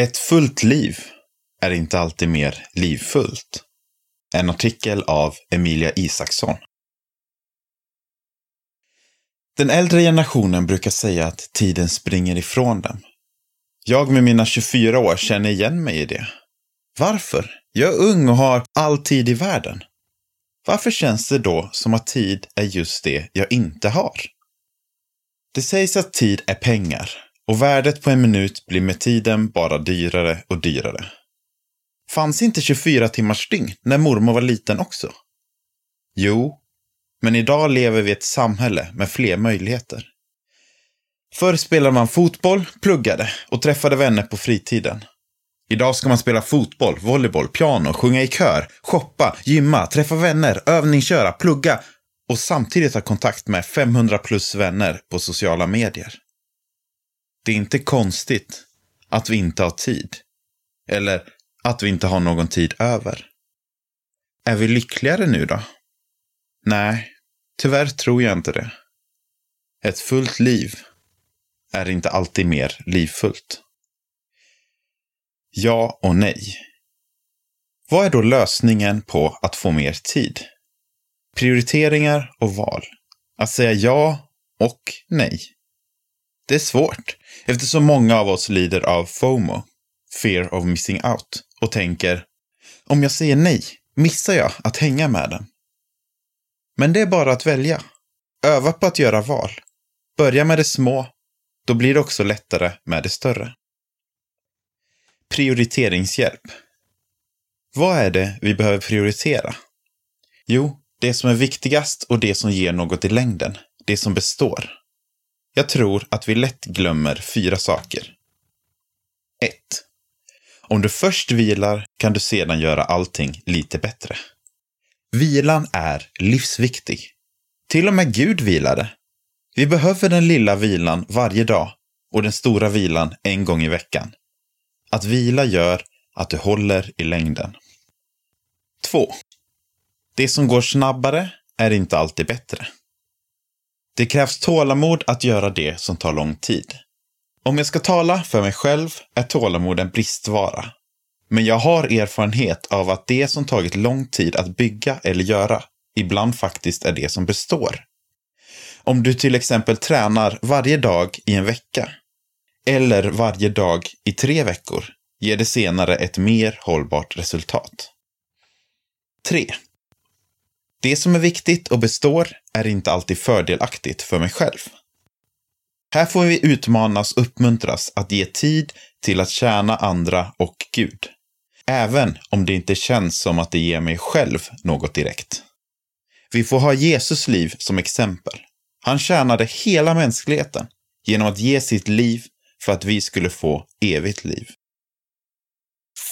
Ett fullt liv är inte alltid mer livfullt. En artikel av Emilia Isaksson. Den äldre generationen brukar säga att tiden springer ifrån dem. Jag med mina 24 år känner igen mig i det. Varför? Jag är ung och har all tid i världen. Varför känns det då som att tid är just det jag inte har? Det sägs att tid är pengar och värdet på en minut blir med tiden bara dyrare och dyrare. Fanns inte 24 timmars dygn när mormor var liten också? Jo, men idag lever vi i ett samhälle med fler möjligheter. Förr spelade man fotboll, pluggade och träffade vänner på fritiden. Idag ska man spela fotboll, volleyboll, piano, sjunga i kör, shoppa, gymma, träffa vänner, övningsköra, plugga och samtidigt ha kontakt med 500 plus vänner på sociala medier. Det är inte konstigt att vi inte har tid. Eller att vi inte har någon tid över. Är vi lyckligare nu då? Nej, tyvärr tror jag inte det. Ett fullt liv är inte alltid mer livfullt. Ja och nej. Vad är då lösningen på att få mer tid? Prioriteringar och val. Att säga ja och nej. Det är svårt eftersom många av oss lider av FOMO, fear of missing out, och tänker om jag säger nej missar jag att hänga med den. Men det är bara att välja. Öva på att göra val. Börja med det små, då blir det också lättare med det större. Prioriteringshjälp. Vad är det vi behöver prioritera? Jo, det som är viktigast och det som ger något i längden. Det som består. Jag tror att vi lätt glömmer fyra saker. 1. Om du först vilar kan du sedan göra allting lite bättre. Vilan är livsviktig. Till och med Gud vilade. Vi behöver den lilla vilan varje dag och den stora vilan en gång i veckan. Att vila gör att du håller i längden. 2. Det som går snabbare är inte alltid bättre. Det krävs tålamod att göra det som tar lång tid. Om jag ska tala för mig själv är tålamod en bristvara. Men jag har erfarenhet av att det som tagit lång tid att bygga eller göra ibland faktiskt är det som består. Om du till exempel tränar varje dag i en vecka eller varje dag i tre veckor ger det senare ett mer hållbart resultat. 3. Det som är viktigt och består är inte alltid fördelaktigt för mig själv. Här får vi utmanas och uppmuntras att ge tid till att tjäna andra och Gud. Även om det inte känns som att det ger mig själv något direkt. Vi får ha Jesus liv som exempel. Han tjänade hela mänskligheten genom att ge sitt liv för att vi skulle få evigt liv.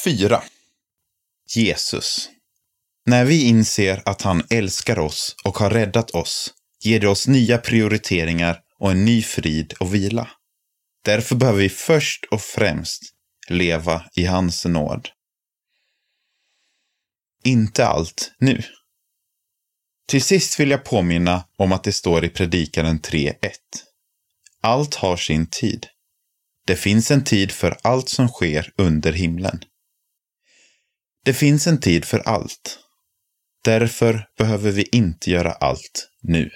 4. Jesus. När vi inser att han älskar oss och har räddat oss ger det oss nya prioriteringar och en ny frid och vila. Därför behöver vi först och främst leva i hans nåd. Inte allt nu. Till sist vill jag påminna om att det står i Predikaren 3.1. Allt har sin tid. Det finns en tid för allt som sker under himlen. Det finns en tid för allt. Därför behöver vi inte göra allt nu.